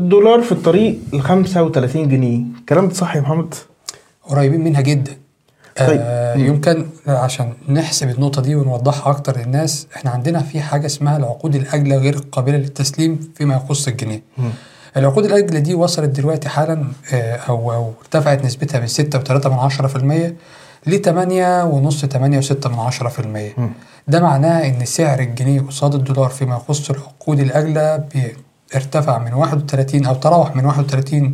الدولار في الطريق ل 35 جنيه. الكلام ده صح يا محمد؟ قريبين منها جدا. طيب. آه يمكن عشان نحسب النقطة دي ونوضحها أكتر للناس إحنا عندنا في حاجة اسمها العقود الأجلة غير القابلة للتسليم فيما يخص الجنيه. العقود الأجلة دي وصلت دلوقتي حالا آه أو أو ارتفعت نسبتها من 6.3% ل 8.5 8.6% ده معناه إن سعر الجنيه قصاد الدولار فيما يخص العقود الأجلة ارتفع من 31 أو تراوح من 31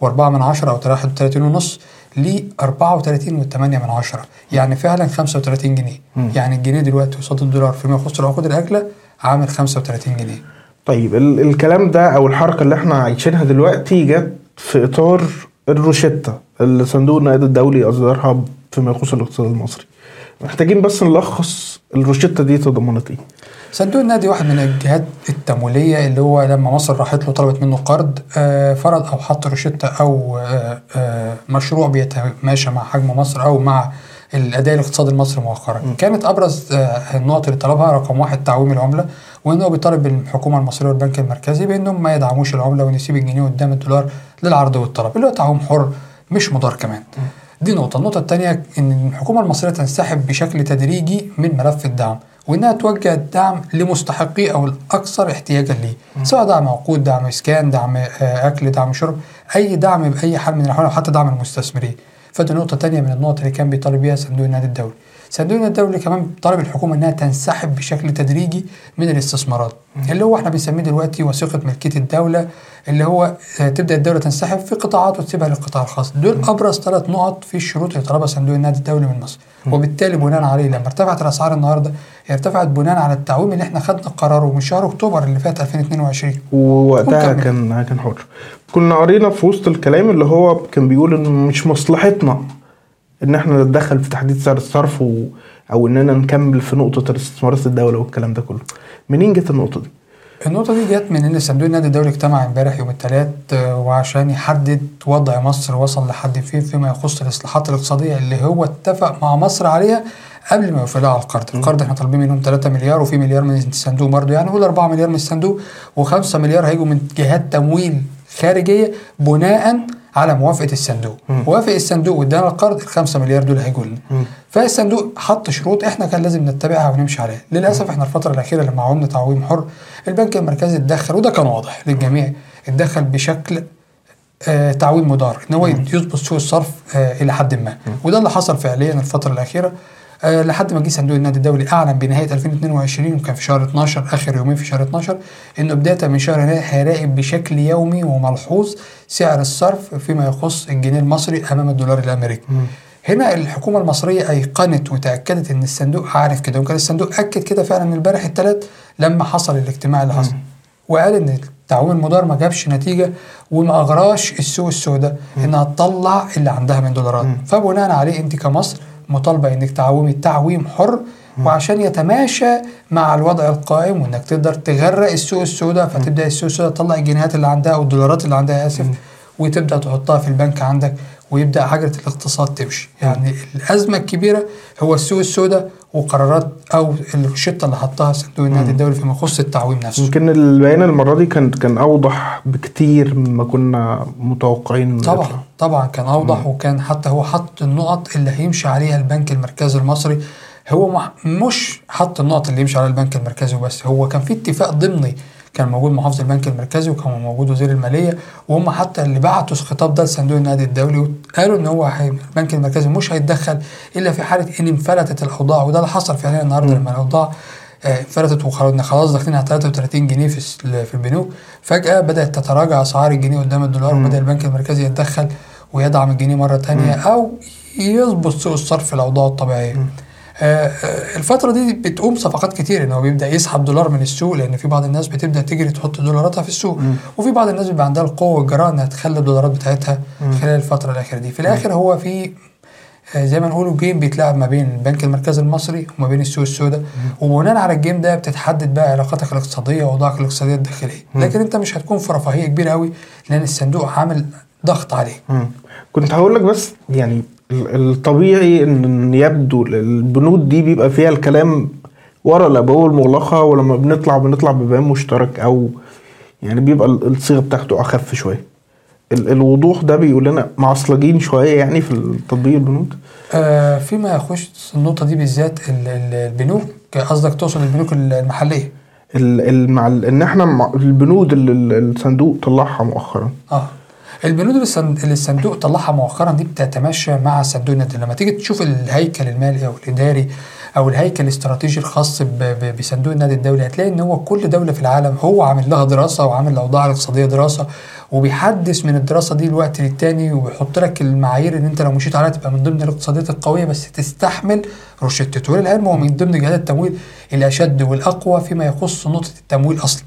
وأربعة من عشرة أو 31 ونص ل 34 وثمانية من عشرة. يعني فعلا 35 جنيه. يعني الجنيه دلوقتي قصاد الدولار فيما يخص العقود الأجلة عامل 35 جنيه. طيب ال- الكلام ده أو الحركة اللي إحنا عايشينها دلوقتي جت في إطار الروشتة اللي صندوق النقد الدولي أصدرها فيما يخص الاقتصاد المصري. محتاجين بس نلخص الروشتة دي تضمنت إيه. صندوق النقدي واحد من الجهات التمويلية اللي هو لما مصر راحت له طلبت منه قرض آه، فرض أو حط روشتة أو آه، آه، مشروع بيتماشى مع حجم مصر أو مع الأداء الاقتصادي المصري مؤخرا. كانت أبرز آه، النقط اللي طلبها رقم واحد تعويم العملة وإنه بيطالب الحكومة المصرية والبنك المركزي بإنهم ما يدعموش العملة وإن يسيب الجنيه قدام الدولار للعرض والطلب اللي هو تعويم حر مش مضار كمان. دي نقطة، النقطة الثانية إن الحكومة المصرية تنسحب بشكل تدريجي من ملف الدعم، وإنها توجه الدعم لمستحقيه أو الأكثر احتياجا ليه، سواء دعم عقود، دعم إسكان، دعم آه، أكل، دعم شرب، أي دعم بأي حال من الأحوال أو حتى دعم المستثمرين. فدي نقطة تانية من النقط اللي كان بيطالب بيها صندوق النقد الدولي. صندوق النقد الدولي كمان طالب الحكومة إنها تنسحب بشكل تدريجي من الاستثمارات، اللي هو إحنا بنسميه دلوقتي وثيقة ملكية الدولة اللي هو تبدأ الدولة تنسحب في قطاعات وتسيبها للقطاع الخاص. دول أبرز ثلاث نقط في الشروط اللي طلبها صندوق النقد الدولي من مصر. وبالتالي بناء عليه لما ارتفعت الأسعار النهارده هي ارتفعت بناء على التعويم اللي إحنا خدنا قراره من شهر أكتوبر اللي فات 2022 ووقتها. كان كان حر. كنا قرينا في وسط الكلام اللي هو كان بيقول إن مش مصلحتنا. إن إحنا نتدخل في تحديد سعر الصرف و... أو إننا نكمل في نقطة استثمارات الدولة والكلام ده كله. منين جت النقطة دي؟ النقطة دي جت من إن صندوق النقد الدولي اجتمع امبارح يوم الثلاث وعشان يحدد وضع مصر وصل لحد فين فيما يخص الإصلاحات الاقتصادية اللي هو اتفق مع مصر عليها قبل ما يوفي لها على القرض، القرض إحنا طالبين منهم 3 مليار وفي مليار من الصندوق برضه. يعني قول 4 مليار من الصندوق و5 مليار هيجوا من جهات تمويل خارجية بناء على موافقة الصندوق، وافق الصندوق وادانا القرض ال 5 مليار دول هيجوا لنا. فالصندوق حط شروط إحنا كان لازم نتبعها ونمشي عليها. للأسف إحنا الفترة الأخيرة لما عملنا تعويم حر البنك المركزي اتدخل وده كان واضح للجميع اتدخل بشكل آه تعويم مدار إن هو يظبط سوق الصرف آه إلى حد ما. وده اللي حصل فعليا الفترة الأخيرة. لحد ما جه صندوق النقد الدولي أعلن بنهاية 2022 وكان في شهر 12 آخر يومين في شهر 12 إنه بداية من شهر يناير هيراقب بشكل يومي وملحوظ سعر الصرف فيما يخص الجنيه المصري أمام الدولار الأمريكي. هنا الحكومة المصرية أيقنت وتأكدت إن الصندوق عارف كده وكان الصندوق أكد كده فعلا امبارح الثلاث لما حصل الاجتماع اللي حصل وقال إن التعويم المدار ما جابش نتيجة وما أغراش السوق السوداء إنها تطلع اللي عندها من دولارات. فبناء عليه أنت كمصر مطالبة إنك تعومي تعويم حر وعشان يتماشى مع الوضع القائم وإنك تقدر تغرق السوق السوداء فتبدأ السوق السوداء تطلع الجنيهات اللي عندها أو الدولارات اللي عندها آسف وتبدأ تحطها في البنك عندك ويبدأ عجله الاقتصاد تمشي. يعني الأزمة الكبيرة هو السوق السوداء وقرارات أو الشطه اللي حطها صندوق النقد الدولي فيما يخص التعويم نفسه. يمكن البيان المرة دي كان كان أوضح بكتير مما كنا متوقعين. طبعا يطلع. طبعا كان أوضح وكان حتى هو حط النقط اللي هيمشي عليها البنك المركزي المصري. هو مش حط النقط اللي يمشي عليها البنك المركزي وبس هو كان في اتفاق ضمني كان موجود محافظ البنك المركزي وكان موجود وزير المالية وهم حتى اللي بعتوا الخطاب ده لصندوق النقد الدولي قالوا إن هو البنك المركزي مش هيتدخل إلا في حالة إن انفلتت الأوضاع وده اللي حصل فعليا النهارده لما الأوضاع آه، انفلتت وخرجنا خلاص داخلين على 33 جنيه في في البنوك. فجأة بدأت تتراجع أسعار الجنيه قدام الدولار وبدأ البنك المركزي يتدخل ويدعم الجنيه مرة تانية أو يظبط سوق الصرف الأوضاع الطبيعية. آه، الفترة دي بتقوم صفقات كتير إن هو بيبدأ يسحب دولار من السوق لأن في بعض الناس بتبدأ تجري تحط دولاراتها في السوق. وفي بعض الناس بيبقى عندها القوة والجراءة إنها تخلي الدولارات بتاعتها خلال الفترة الأخيرة دي. في الآخر هو في آه، زي ما نقولوا جيم بيتلعب ما بين البنك المركزي المصري وما بين السوق السوداء. وبناء على الجيم ده بتتحدد بقى علاقاتك الاقتصادية وأوضاعك الاقتصادية الداخلية. لكن أنت مش هتكون في رفاهية كبيرة قوي لأن الصندوق عامل ضغط عليه مم. كنت هقول لك بس يعني الطبيعي إن يبدو البنود دي بيبقى فيها الكلام ورا الأبواب المغلقة ولما بنطلع بنطلع ببيان مشترك أو يعني بيبقى ال- الصيغة بتاعته أخف شوية. ال- الوضوح ده بيقول لنا معصلجين شوية يعني في تطبيق البنود. آه فيما يخص النقطة دي بالذات ال- ال- البنوك قصدك تقصد البنوك المحلية؟ ال- ال- مع ال- إن إحنا البنود اللي ال- الصندوق طلعها مؤخرا. آه. البنود اللي الصن- اللي الصندوق طلعها مؤخرا دي بتتماشى مع صندوق النقد لما تيجي تشوف الهيكل المالي أو الإداري أو الهيكل الاستراتيجي الخاص بصندوق النقد الدولي هتلاقي إن هو كل دولة في العالم هو عامل لها دراسة وعامل الاوضاع الاقتصاديه دراسة. وبيحدث من الدراسة دي الوقت للتاني وبيحط لك المعايير ان انت لو مشيت عليها تبقى من ضمن الاقتصاديات القوية بس تستحمل روشتته وللعلم هو من ضمن جهات التمويل الأشد والأقوى فيما يخص نقطة التمويل أصلا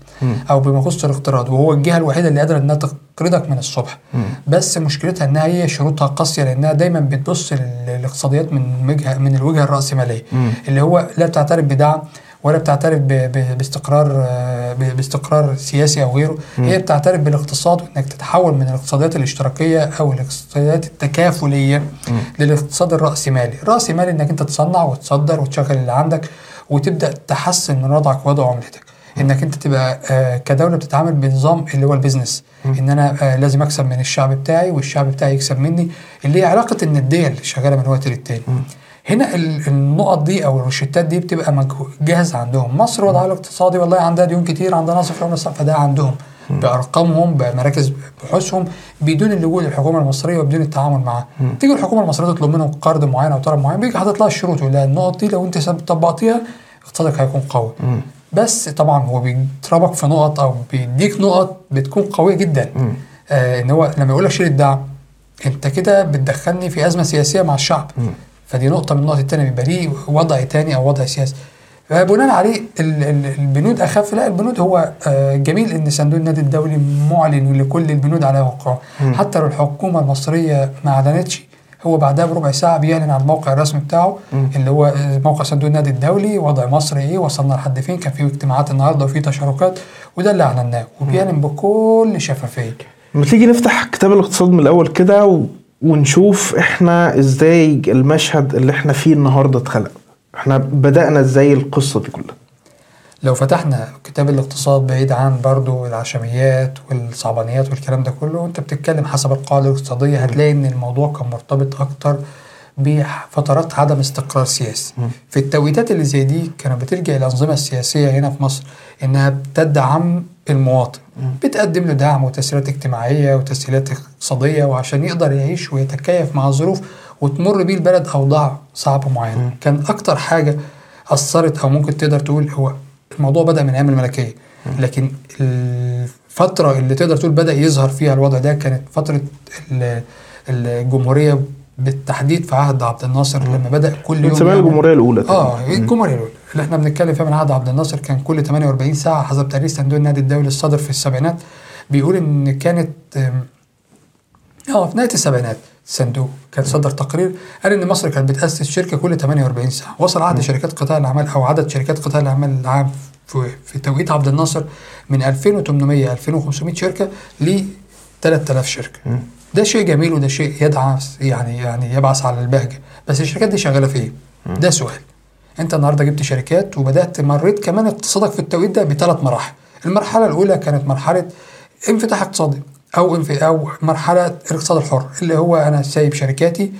أو بما يخص الاقتراض وهو الجهة الوحيدة اللي قادرة إنها تقرضك من الصبح. بس مشكلتها إنها هي شروطها قاسية لأنها دايما بتبص للاقتصاديات من وجهه من الوجهة الرأسمالية. اللي هو لا بتعترف بدعم ولا بتعترف باستقرار آه، باستقرار سياسي أو غيره. هي بتعترف بالاقتصاد وإنك تتحول من الاقتصادات الاشتراكية أو الاقتصادات التكافلية للاقتصاد الراسمالي الراسمالي إنك أنت تصنع وتصدر وتشغل اللي عندك وتبدأ تحسن من وضعك ووضع عملتك. إنك أنت تبقى آه، كدولة بتتعامل بنظام اللي هو البيزنس. إن أنا آه، لازم أكسب من الشعب بتاعي والشعب بتاعي يكسب مني اللي هي علاقة النديه اللي شغالة من وقت للتاني. هنا ال- النقط دي أو الروشتات دي بتبقى جاهزه عندهم. مصر وضعها الاقتصادي والله عندها ديون كتير عندها نقص في العمله فده عندهم. بأرقامهم بمراكز بحوثهم بدون اللجوء للحكومة المصرية وبدون التعامل معاها تيجي الحكومة المصرية تطلب منهم قرض معين أو طلب معين بيجي حاطط لها الشروط يقول لها النقط دي لو أنت طبقتيها اقتصادك هيكون قوي. بس طبعا هو بيضربك في نقط أو بيديك نقط بتكون قوية جدا. آه إن هو لما يقول لك شيل الدعم أنت كده بتدخلني في أزمة سياسية مع الشعب. فدي نقطة من النقط التانية بيبقى ليه وضع تاني أو وضع سياسي. بناء عليه ال- ال- البنود أخف. لا البنود هو آه، جميل إن صندوق النادي الدولي معلن لكل البنود على موقعه حتى لو الحكومة المصرية ما أعلنتش هو بعدها بربع ساعة بيعلن على الموقع الرسمي بتاعه اللي هو آه، موقع صندوق النادي الدولي وضع مصر إيه وصلنا لحد فين كان في اجتماعات النهارده وفي تشاركات وده اللي أعلناه. وبيعلن بكل شفافية. لما تيجي نفتح كتاب الاقتصاد من الأول كده و... ونشوف إحنا إزاي المشهد اللي إحنا فيه النهارده اتخلق. إحنا بدأنا إزاي القصة دي كلها. لو فتحنا كتاب الاقتصاد بعيد عن برضو العشميات والصعبانيات والكلام ده كله وأنت بتتكلم حسب القاعدة الاقتصادية هتلاقي إن الموضوع كان مرتبط أكتر بفترات عدم استقرار سياسي. في التوقيتات اللي زي دي كانت بتلجأ الأنظمة السياسية هنا في مصر إنها بتدعم المواطن. بتقدم له دعم وتسهيلات اجتماعية وتسهيلات اقتصادية وعشان يقدر يعيش ويتكيف مع الظروف وتمر بيه البلد أوضاع صعبة معينة كان أكتر حاجة أثرت أو ممكن تقدر تقول هو الموضوع بدأ من أيام الملكية. لكن الفترة اللي تقدر تقول بدأ يظهر فيها الوضع ده كانت فترة ال- الجمهورية بالتحديد في عهد عبد الناصر لما بدأ كل يوم من زمان الجمهورية الأولى آه. الجمهورية الأولى. اللي إحنا بنتكلم فيها من عهد عبد الناصر كان كل 48 ساعة حسب تقرير صندوق النادي الدولي الصادر في السبعينات. بيقول إن كانت آه في نهاية السبعينات الصندوق كان صدر تقرير قال إن مصر كانت بتأسس شركة كل 48 ساعة. وصل عدد شركات قطاع الأعمال أو عدد شركات قطاع الأعمال العام في, في توقيت عبد الناصر من 2800 2500 شركة ل 3000 شركة. ده شيء جميل وده شيء يدعس يعني يعني يبعث على البهجة. بس الشركات دي شغالة في إيه؟ ده سؤال. أنت النهارده جبت شركات وبدأت مريت كمان اقتصادك في التوقيت ده بثلاث مراحل المرحلة الأولى كانت مرحلة انفتاح اقتصادي أو. أو مرحلة الاقتصاد الحر اللي هو أنا سايب شركاتي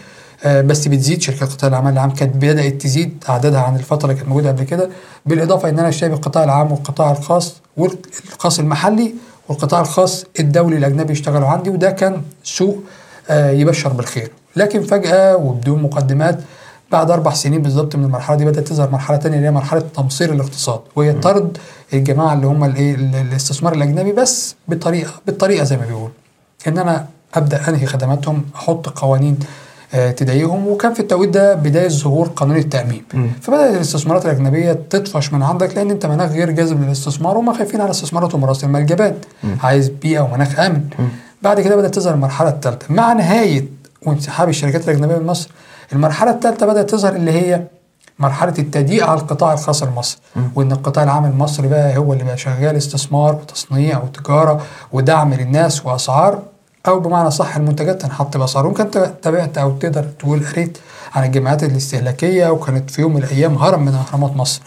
آه، بس بتزيد شركات قطاع الاعمال العام كانت بدأت تزيد عددها عن الفترة اللي كانت موجودة قبل كده بالإضافة إن أنا سايب القطاع العام والقطاع الخاص والخاص المحلي والقطاع الخاص الدولي الأجنبي يشتغلوا عندي وده كان سوق آه، يبشر بالخير لكن فجأة وبدون مقدمات بعد أربع سنين بالظبط من المرحلة دي بدأت تظهر مرحلة تانية اللي هي مرحلة تمصير الاقتصاد وهي طرد الجماعة اللي هم الإيه ال- الاستثمار الأجنبي بس بطريقه بالطريقة زي ما بيقول إن أنا أبدأ أنهي خدماتهم أحط قوانين آه، تضايقهم وكان في التوقيت ده بداية ظهور قانون التأمين. فبدأت الاستثمارات الأجنبية تطفش من عندك لأن أنت مناخ غير جاذب للاستثمار وهم خايفين على استثماراتهم راس المال جبان عايز بيئة ومناخ آمن. بعد كده بدأت تظهر المرحلة الثالثه مع نهاية وانسحاب الشركات الأجنبية من مصر المرحلة الثالثه بدأت تظهر اللي هي مرحلة التضييق على القطاع الخاص المصري. وإن القطاع العام المصري بقى هو اللي بقى شغال استثمار وتصنيع وتجارة ودعم للناس وأسعار أو بمعنى صح المنتجات تنحط بأسعار. ممكن تابعت أو تقدر تقول قريت عن الجمعيات الاستهلاكية وكانت في يوم من الأيام هرم من أهرامات مصر.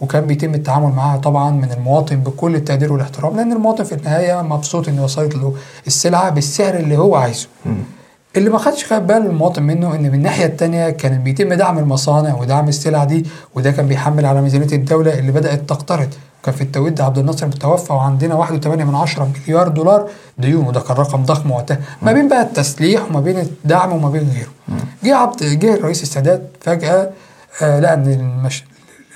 وكان بيتم التعامل معاها طبعا من المواطن بكل التقدير والاحترام لأن المواطن في النهاية مبسوط إن وصلت له السلعة بالسعر اللي هو عايزه. اللي ما خدش خد باله المواطن منه إن من الناحية الثانية كان بيتم دعم المصانع ودعم السلع دي وده كان بيحمل على ميزانية الدولة اللي بدأت تقترض. كان في التوقيت ده عبد الناصر متوفى وعندنا 1.8 من عشرة مليار دولار ديون وده كان رقم ضخم وقتها. ما بين بقى التسليح وما بين الدعم وما بين غيره. جه عبد جه الرئيس السادات فجأة آه لقى إن المش...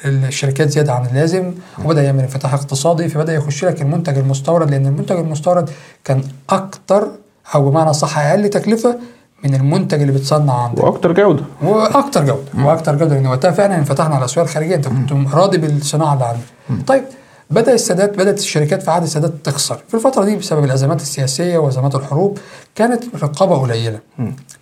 الشركات زيادة عن اللازم وبدأ يعمل انفتاح اقتصادي فبدأ يخش لك المنتج المستورد لأن المنتج المستورد كان أكتر أو بمعنى صح أقل تكلفة من المنتج اللي بتصنع عندك. وأكتر جودة. وأكتر جودة وأكتر جودة لأن وقتها فعلا انفتحنا على الاسواق الخارجيه أنت كنت راضي بالصناعة اللي عندك. طيب بدأ السادات بدأت الشركات في عهد السادات تخسر. في الفترة دي بسبب الأزمات السياسية وأزمات الحروب كانت الرقابه قليلة.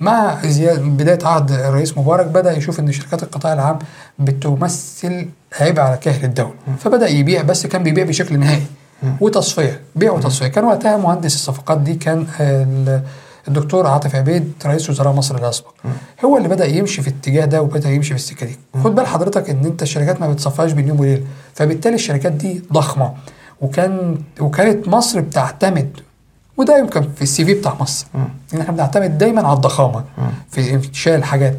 مع زيادة بداية عهد الرئيس مبارك بدأ يشوف إن شركات القطاع العام بتمثل عبء على كاهل الدولة. فبدأ يبيع بس كان بيبيع بشكل نهائي. وتصفية بيع وتصفية. كان وقتها مهندس الصفقات دي كان ال- الدكتور عاطف عبيد رئيس وزراء مصر الأسبق. هو اللي بدأ يمشي في الاتجاه ده وبدأ يمشي في السكة دي. خد بال حضرتك إن أنت الشركات ما بتصفاش بين يوم وليلة. فبالتالي الشركات دي ضخمة. وكان وكانت مصر بتعتمد وده يمكن في السي في بتاع مصر. إن إحنا بنعتمد دايما على الضخامة. في انشاء الحاجات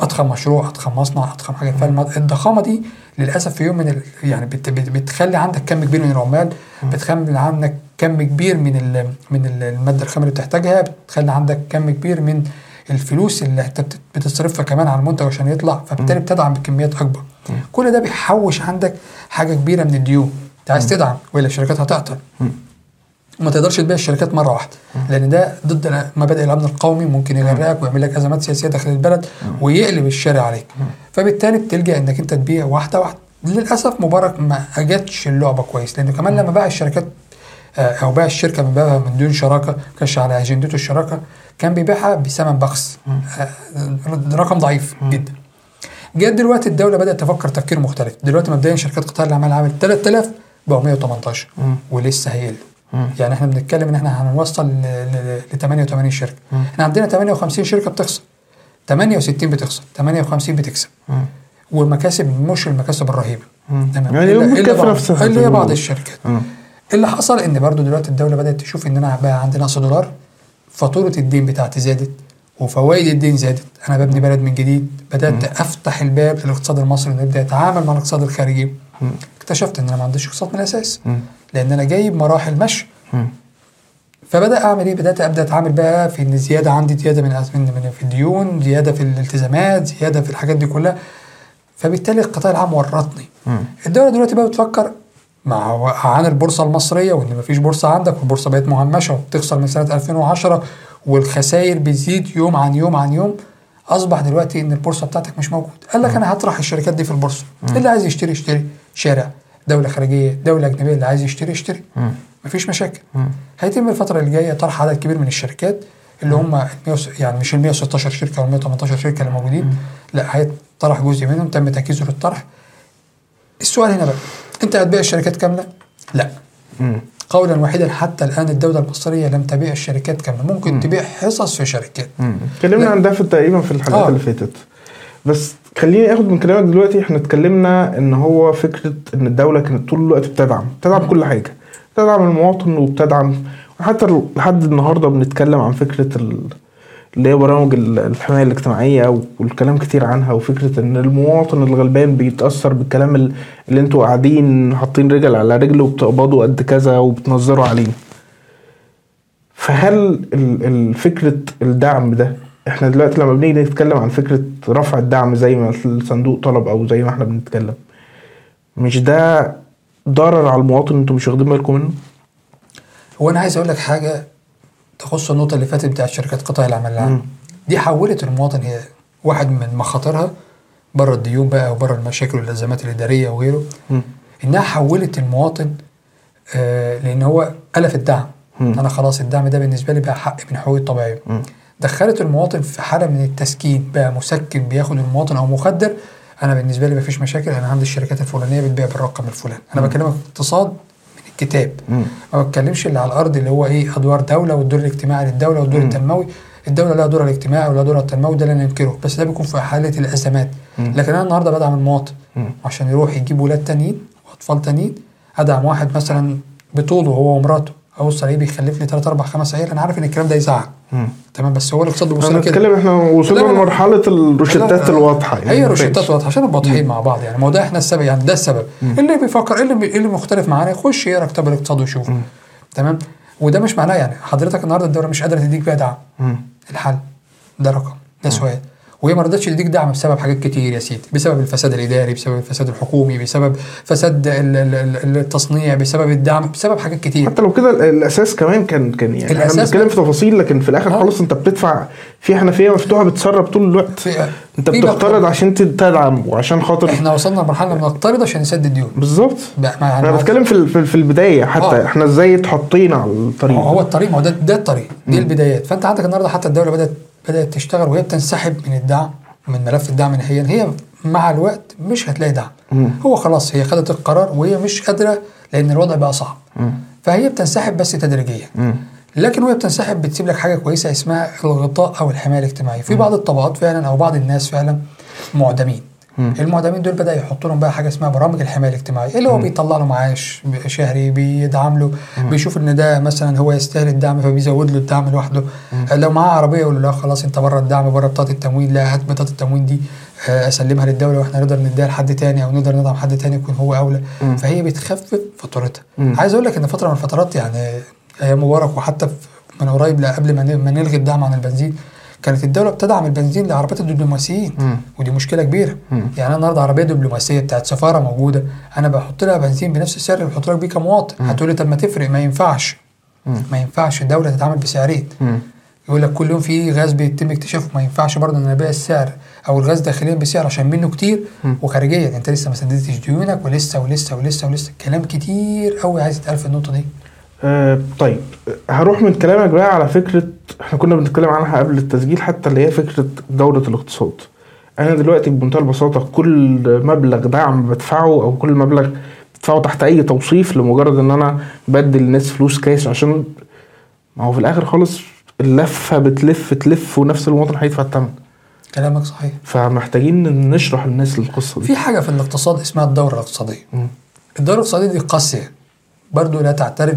أضخم مشروع أضخم مصنع أضخم حاجة. فالضخامة دي للأسف في يوم من ال... يعني بت... بت... بتخلي عندك كم كبير من العمال بتخلي عندك كم كبير من ال... من ال- المادة الخام اللي بتحتاجها بتخلي عندك كم كبير من الفلوس اللي أنت بت- بتصرفها كمان على المنتج عشان يطلع. فبالتالي بتدعم بكميات أكبر. كل ده بيحوش عندك حاجة كبيرة من الديون. أنت عايز تدعم والا الشركات هتعطل؟ وما تقدرش تبيع الشركات مرة واحدة. لأن ده ضد مبادئ الامن القومي ممكن يغرقك ويعمل لك أزمات سياسية داخل البلد ويقلب الشارع عليك. فبالتالي بتلجأ إنك أنت تبيع واحدة واحدة. للأسف مبارك ما اجتش اللعبة كويس لأنه كمان لما باع الشركات آه، أو باع الشركة من بابها من دون شراكة كانش على أجندته الشراكة كان بيبيعها بثمن بخس. آه، رقم ضعيف جدا. جت دلوقتي الدولة بدأت تفكر تفكير مختلف. دلوقتي مبدئيا شركات قطاع الأعمال عملت 3000 بقوا 118 ولسه هيقل. يعني إحنا بنتكلم ان إحنا هنوصل ل ل- ل 88 شركة. إحنا عندنا 58 شركة بتخسر. 68 بتخسر. 58 بتكسب. والمكاسب مش المكاسب الرهيبة. تمام. يعني بتكفي بعض- نفسها. إلا ما بعض. الشركات. اللي حصل إن برضو دلوقتي الدولة بدأت تشوف إن أنا بقى عندي نقص دولار. فاتورة الدين بتاعتي زادت. وفوائد الدين زادت. أنا ببني بلد من جديد. بدأت أفتح الباب للاقتصاد المصري. إنه يبدأ يتعامل مع الاقتصاد الخارجي. اكتشفت إن أنا ما عنديش اقتصاد من الأساس. لأن أنا جايب مراحل مشي. فبدأ أعمل إيه؟ بدأت أبدأ أتعامل بقى في إن زيادة عندي زيادة من من في الديون زيادة في الالتزامات زيادة في الحاجات دي كلها. فبالتالي القطاع العام ورطني. الدولة دلوقتي بقى بتفكر مع عن البورصة المصرية وإن مفيش بورصة عندك والبورصة بقت مهمشة وبتخسر من سنة 2010 والخسائر بتزيد يوم عن يوم عن يوم. أصبح دلوقتي إن البورصة بتاعتك مش موجود قال لك أنا هطرح الشركات دي في البورصة. اللي عايز يشتري يشتري شارع. دولة خارجية دولة أجنبية اللي عايز يشتري يشتري. مفيش مشاكل. هيتم الفترة اللي جاية طرح عدد كبير من الشركات اللي هم ال 100 يعني مش ال 116 شركة أو ال 118 شركة اللي موجودين. لا هيطرح جزء منهم تم تجهيزه للطرح. السؤال هنا بقى أنت هتبيع الشركات كاملة؟ لا. قولا واحدا حتى الآن الدولة المصرية لم تبيع الشركات كاملة. ممكن تبيع حصص في شركات. اتكلمنا. عن ده في تقريبا في الحلقات آه. اللي فاتت. بس خليني آخد من كلامك دلوقتي إحنا اتكلمنا إن هو فكرة إن الدولة كانت طول الوقت بتدعم بتدعم كل حاجة بتدعم المواطن وبتدعم. وحتى ال- لحد النهارده بنتكلم عن فكرة ال- اللي هي برامج ال- الحماية الاجتماعية والكلام كتير عنها وفكرة إن المواطن الغلبان بيتأثر بالكلام ال- اللي أنتوا قاعدين حاطين رجل على رجل وبتقبضوا قد كذا وبتنظروا عليه. فهل فكرة الدعم ده إحنا دلوقتي لما بنيجي نتكلم عن فكرة رفع الدعم زي ما الصندوق طلب أو زي ما إحنا بنتكلم مش ده ضرر على المواطن أنتوا مش واخدين بالكم منه؟ هو أنا عايز أقول لك حاجة تخص النقطة اللي فاتت بتاعت شركات قطاع الاعمال العام دي حولت المواطن هي واحد من مخاطرها بره الديون بقى وبره المشاكل والأزمات الإدارية وغيره مم. إنها حولت المواطن آه لأن هو ألف الدعم مم. أنا خلاص الدعم ده بالنسبة لي بقى حق من حقوقي الطبيعية. دخلت المواطن في حالة من التسكين بقى مسكن بياخد المواطن أو مخدر أنا بالنسبة لي مفيش مشاكل أنا عندي الشركات الفلانية بتبيع بالرقم الفلاني أنا بكلمك اقتصاد من كتاب مم. ما بتكلمش اللي على الأرض اللي هو إيه أدوار دولة والدور الاجتماعي للدولة والدور مم. التنموي الدولة لها دورها الاجتماعي ولها دورها التنموي ده لا ننكره بس ده بيكون في حالة الأزمات مم. لكن أنا النهارده بدعم المواطن. عشان يروح يجيب ولاد تانيين واطفال تانيين أدعم واحد مثلا بطوله هو ومراته اوصل إيه بيخلف لي 3 4 5 عيال. أنا عارف إن الكلام ده يزعل. مم. تمام بس هو الاقتصاد بيبص أنا لها كده. بتكلم إحنا وصلنا. لمرحلة الروشتات. الواضحة. يعني هي ما روشتات. واضحة عشان نبقى واضحين مع بعض. يعني ما هو ده إحنا السبب يعني ده السبب. اللي بيفكر اللي اللي مختلف معانا يخش يقرأ كتاب الاقتصاد ويشوف. تمام؟ وده مش معناه يعني حضرتك النهارده الدولة مش قادرة تديك بقى دعم. مم. الحل. ده رقم. ده سؤال. وهي ما رضتش تديك دعم بسبب حاجات كتير يا سيدي بسبب الفساد الإداري بسبب الفساد الحكومي بسبب فساد ال- ال- ال- التصنيع بسبب الدعم بسبب حاجات كتير. حتى لو كده ال- الأساس كمان كان كان يعني إحنا الأساس بنتكلم في تفاصيل لكن في الآخر آه. خالص أنت بتدفع في حنفيه مفتوحة بتسرب طول الوقت. في أنت بتقترض عشان تدعم وعشان خاطر إحنا وصلنا لمرحلة بنقترض عشان نسدد ديون بالظبط. ما أنا يعني بتكلم في في البداية حتى آه. إحنا إزاي اتحطينا على الطريق؟ هو هو الطريق ما هو ده ده الطريق دي البدايات. فأنت عندك النهارده حتى الدولة بدأت بدأت تشتغل وهي بتنسحب من الدعم من ملف الدعم نهائيا هي مع الوقت مش هتلاقي دعم مم. هو خلاص هي خدت القرار وهي مش قادرة لأن الوضع بقى صعب مم. فهي بتنسحب بس تدريجيا مم. لكن وهي بتنسحب بتسيب لك حاجة كويسة اسمها الغطاء أو الحماية الاجتماعية في بعض الطبقات فعلا أو بعض الناس فعلا معدمين. المعدمين دول بدا يحط لهم بقى حاجة اسمها برامج الحماية الاجتماعية اللي هو بيطلع له معاش شهري بيدعم له بيشوف إن ده مثلا هو يستاهل الدعم فبيزود له الدعم لوحده. لو معاه عربية يقول له لا خلاص أنت بره الدعم بره بطاقة التموين لا هات بطاقة التموين دي آه، أسلمها للدولة وإحنا نقدر نديها لحد تاني أو نقدر ندعم حد تاني يكون هو أولى. مم. فهي بتخفف فاتورتها. مم. عايز أقول لك إن فترة من الفترات يعني أيام مبارك وحتى من قريب لا قبل ما نلغي الدعم عن البنزين كانت الدولة بتدعم البنزين لعربيات الدبلوماسيين مم. ودي مشكلة كبيرة مم. يعني أنا النهارده عربية دبلوماسية بتاعت سفارة موجودة أنا بحط لها بنزين بنفس السعر اللي بحط لك بيه كمواطن هتقول لي طب ما تفرق ما ينفعش مم. ما ينفعش الدولة تتعامل بسعرين. يقول لك كل يوم في غاز بيتم اكتشافه ما ينفعش برضه إن أنا أبيع السعر أو الغاز داخليا بسعر عشان منه كتير. وخارجيا أنت لسه ما سددتش ديونك ولسه ولسه ولسه ولسه كلام كتير قوي عايز يتقال في النقطة دي آه طيب هروح من كلامك بقى على فكرة إحنا كنا بنتكلم عنها قبل التسجيل حتى اللي هي فكرة دورة الاقتصاد. أنا دلوقتي بمنتهى البساطة كل مبلغ دعم بدفعه أو كل مبلغ بدفعه تحت أي توصيف لمجرد إن أنا بدي للناس فلوس كاش عشان ما هو في الآخر خالص اللفة بتلف تلف ونفس المواطن هيدفع الثمن كلامك صحيح. فمحتاجين نشرح للناس القصة دي. في حاجة في الاقتصاد اسمها الدورة الاقتصادية. الدورة الاقتصادية دي قاسية. برضو لا تعترف.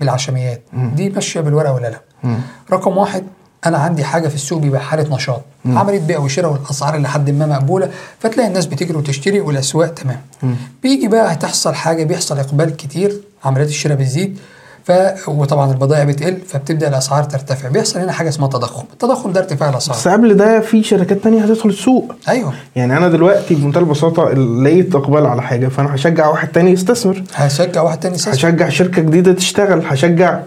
بالعشميات مم. دي ماشية بالورقة والقلم مم. رقم واحد أنا عندي حاجة في السوق بيبقى حالة نشاط عمليه بيع وشراء والأسعار لحد ما مقبولة فتلاقي الناس بتجري وتشتري والأسواق تمام مم. بيجي بقى هتحصل حاجة بيحصل إقبال كتير عمليات الشراء بتزيد ف وطبعا البضائع بتقل فبتبدأ الأسعار ترتفع. بيحصل هنا حاجة اسمها تضخم. التضخم ده ارتفاع بس الاسعار قبل ده في شركات تانية هتدخل السوق. أيوه. يعني أنا دلوقتي بمنتهى البساطة لقيت إقبال على حاجة فأنا هشجع واحد تاني يستثمر. هشجع واحد تاني يستثمر. هشجع شركة جديدة تشتغل. هشجع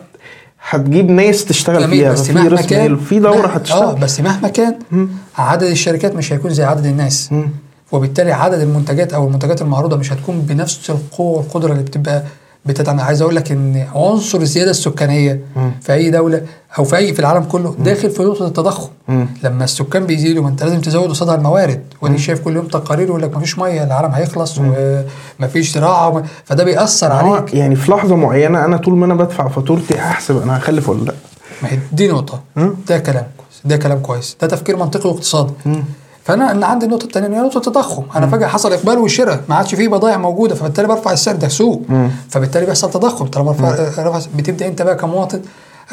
هتجيب ناس تشتغل فيها. بس في راس كان مال في دورة آه هتشتغل. بس مهما كان مم. عدد الشركات مش هيكون زي عدد الناس. مم. وبالتالي عدد المنتجات أو المنتجات المعروضة مش هتكون بنفس القوه والقدره اللي بتبقى بتتعمل عايز أقول لك إن عنصر الزيادة السكانية مم. في أي دولة أو في اي في العالم كله داخل في نقطة التضخم. مم. لما السكان بيزيدوا ما أنت لازم تزود قصادها الموارد. ودي شايف كل يوم تقارير يقول لك مفيش مية العالم هيخلص ومفيش زراعة وما- فده بيأثر هو عليك. يعني في لحظة معينة أنا طول ما أنا بدفع فاتورتي هحسب أنا هخلف ولا لأ. ما هي دي نقطة. مم. ده كلام كويس. ده كلام كويس. ده تفكير منطقي واقتصادي. فأنا أنا عندي النقطه الثانية هي نقطة التضخم أنا فجأة حصل إقبال وشراء ما عادش فيه بضائع موجودة فبالتالي برفع السعر ده سوق. فبالتالي بيحصل تضخم. طالما رفع بتبدأ أنت بقى كمواطن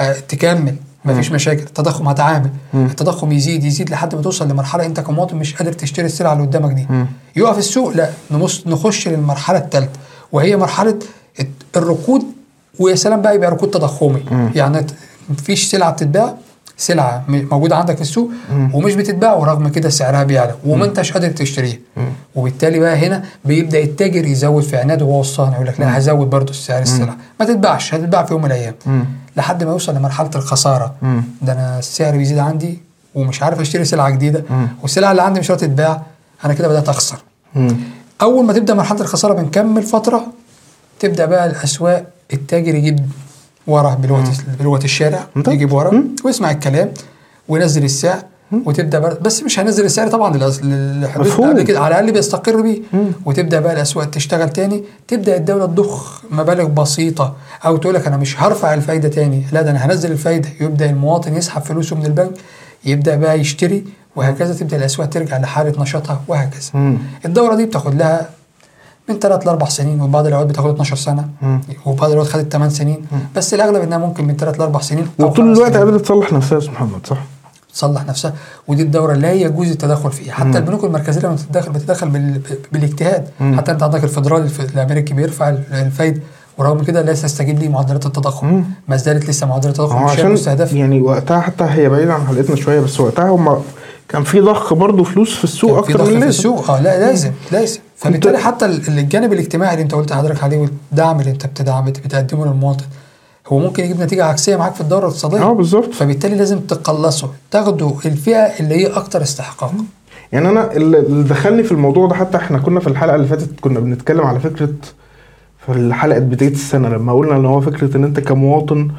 آه، تكمل. مفيش مشاكل. التضخم هتعامل. التضخم يزيد يزيد لحد ما توصل لمرحلة أنت كمواطن مش قادر تشتري السلعه اللي قدامك دي. يقف السوق؟ لا. نمص نخش للمرحلة الثالثه وهي مرحلة الركود ويا سلام بقى يبقى ركود تضخمي. يعني مفيش سلعة بتتباع سلعة موجودة عندك في السوق ومش بتتباع ورغم كده سعرها بيعلى وما انتش قادر تشتريها. وبالتالي بقى هنا بيبدأ التاجر يزود في عناده وهو الصانع يقول لك لا هزود برضه السعر السلعة. ما تتباعش هتتباع في يوم من الأيام. مم. لحد ما يوصل لمرحلة الخسارة. مم. ده أنا السعر بيزيد عندي ومش عارف أشتري سلعة جديدة مم. والسلعة اللي عندي مش راضيه تتباع أنا كده بدأت أخسر. مم. أول ما تبدأ مرحلة الخسارة بنكمل فترة تبدأ بقى الأسواق التاجر يجيب ورا بلغه بلغه الشارع. يجيب ورا مم. ويسمع الكلام وينزل السعر وتبدأ بقى بس مش هنزل السعر طبعا للحدود كده على الأقل بيستقر بيه. وتبدأ بقى الأسواق تشتغل تاني. تبدأ الدولة تضخ مبالغ بسيطة. أو تقول لك أنا مش هرفع الفايدة تاني. لا ده أنا هنزل الفايدة. يبدأ المواطن يسحب فلوسه من البنك يبدأ بقى يشتري وهكذا تبدأ الأسواق ترجع لحالة نشاطها وهكذا. الدوره دي بتاخد لها من ثلاث لأربع سنين وبعض الاوقات بتاخد 12 سنة مم. وبعض الاوقات خدت 8 سنين بس الأغلب إنها ممكن من ثلاث لأربع سنين وطول الوقت. قادرة تصلح نفسها يا أستاذ محمد صح؟ تصلح نفسها ودي الدورة لا يجوز التدخل فيها حتى البنوك المركزية لما بتتدخل بتتدخل بال... بالاجتهاد مم. حتى أنت عندك الفدرالي الف- الأمريكي بيرفع ال- الفايده ورغم كده لا تستجيب ليه معدلات التضخم مم. ما زالت لسه معدلات التضخم مش المستهدفه يعني وقتها حتى هي بعيدة عن حلقتنا شوية بس وقتها هم كان في ضخ برضه فلوس في السوق في ضغط من في اللازم السوق. آه لا لازم لازم. فبالتالي حتى ال- الجانب الاجتماعي اللي انت قلت حضرتك عليه والدعم اللي انت بتدعم بتقدمه للمواطن هو ممكن يجيب نتيجة عكسية معاك في الدورة الاقتصادية. آه بالظبط. فبالتالي لازم تقلصه تاخده الفئة اللي هي أكتر استحقاقا يعني أنا اللي دخلني في الموضوع ده حتى إحنا كنا في الحلقة اللي فاتت كنا بنتكلم على فكرة في الحلقة بدايه السنة لما قلنا إن هو فكرة إن أنت كمواطن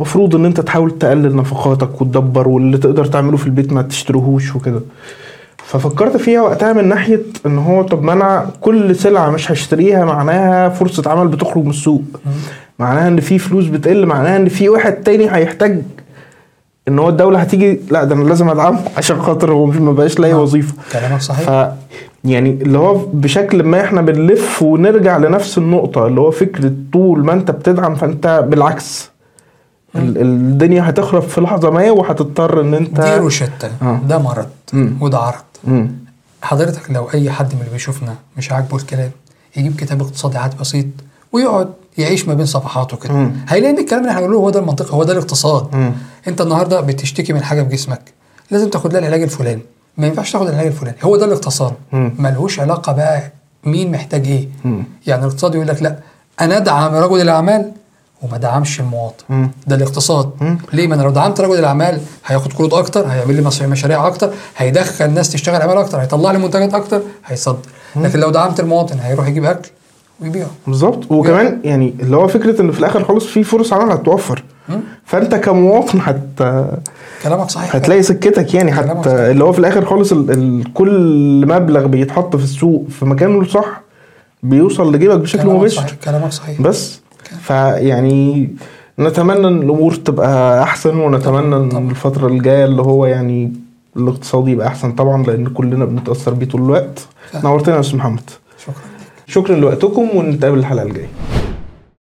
مفروض إن أنت تحاول تقلل نفقاتك وتدبر واللي تقدر تعمله في البيت ما تشتريهوش وكده. ففكرت فيها وقتها من ناحية إن هو طب ما أنا كل سلعة مش هشتريها معناها فرصة عمل بتخرج من السوق. معناها إن في فلوس بتقل معناها إن في واحد تاني هيحتاج إن هو الدولة هتيجي لأ ده أنا لازم أدعمه عشان خاطر هو ما بقاش لاقي نعم. وظيفة. كلامك صحيح. ف يعني اللي هو بشكل ما إحنا بنلف ونرجع لنفس النقطة اللي هو فكرة طول ما أنت بتدعم فأنت بالعكس. ال- الدنيا هتخرب في لحظة ما وهتضطر إن أنت دي روشتة آه. ده مرض مم. وده عرض مم. حضرتك لو أي حد من اللي بيشوفنا مش عاجبه الكلام يجيب كتاب اقتصادي عادي بسيط ويقعد يعيش ما بين صفحاته كده. هيلاقي إن الكلام اللي إحنا بنقوله هو ده المنطقة هو ده الاقتصاد مم. أنت النهارده بتشتكي من حاجة في جسمك لازم تاخد لها العلاج الفلاني ما ينفعش تاخد العلاج الفلاني هو ده الاقتصاد. ملهوش علاقة بقى مين محتاج إيه مم. يعني الاقتصاد يقول لك لا أنا أدعم رجل الأعمال وما دعمش المواطن. مم. ده الاقتصاد. مم. ليه؟ ما أنا لو دعمت رجل الأعمال هياخد قروض أكتر هيعمل لي مشاريع أكتر هيدخل ناس تشتغل أعمال أكتر هيطلع لي منتجات أكتر هيصدر. لكن لو دعمت المواطن هيروح يجيب أكل ويبيعه. بالظبط. وكمان يعني اللي هو فكرة إن في الآخر خالص في فرص عمل هتوفر. فأنت كمواطن هت كلامك صحيح. هتلاقي سكتك يعني. حتى. اللي هو في الآخر خالص ال... ال... كل مبلغ بيتحط في السوق في مكانه الصح بيوصل لجيبك بشكل مباشر. كلامك صحيح. بس فيعني نتمنى إن الأمور تبقى أحسن ونتمنى إن الفترة الجاية اللي هو يعني الاقتصاد يبقى أحسن طبعا لأن كلنا بنتأثر بيه طول الوقت. نورتنا يا أستاذ محمد. شكرا شكرا لوقتكم ونتقابل الحلقة الجاية.